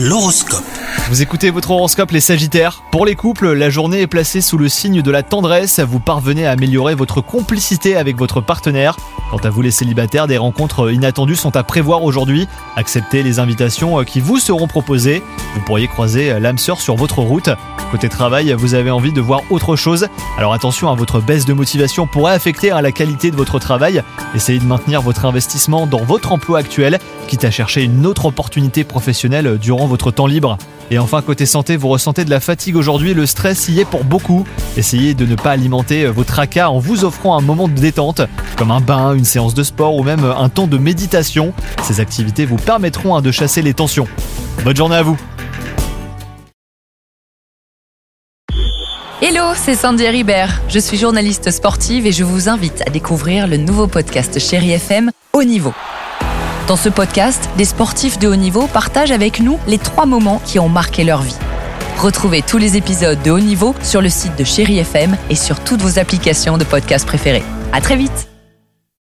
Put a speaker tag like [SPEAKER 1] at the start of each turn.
[SPEAKER 1] L'horoscope.
[SPEAKER 2] Vous écoutez votre horoscope les Sagittaires. Pour les couples, la journée est placée sous le signe de la tendresse. Vous parvenez à améliorer votre complicité avec votre partenaire. Quant à vous les célibataires, des rencontres inattendues sont à prévoir aujourd'hui. Acceptez les invitations qui vous seront proposées. Vous pourriez croiser l'âme sœur sur votre route. Côté travail, vous avez envie de voir autre chose. Alors attention à votre baisse de motivation pourrait affecter la qualité de votre travail. Essayez de maintenir votre investissement dans votre emploi actuel, quitte à chercher une autre opportunité professionnelle durant votre temps libre. Et enfin, côté santé, vous ressentez de la fatigue aujourd'hui, le stress y est pour beaucoup. Essayez de ne pas alimenter vos tracas en vous offrant un moment de détente, comme un bain, une séance de sport ou même un temps de méditation. Ces activités vous permettront hein, de chasser les tensions. Bonne journée à vous
[SPEAKER 3] Hello, c'est Sandy Ribert. Je suis journaliste sportive et je vous invite à découvrir le nouveau podcast Chéri FM Haut Niveau. Dans ce podcast, des sportifs de haut niveau partagent avec nous les trois moments qui ont marqué leur vie. Retrouvez tous les épisodes de haut niveau sur le site de Chéri FM et sur toutes vos applications de podcast préférées. À très vite!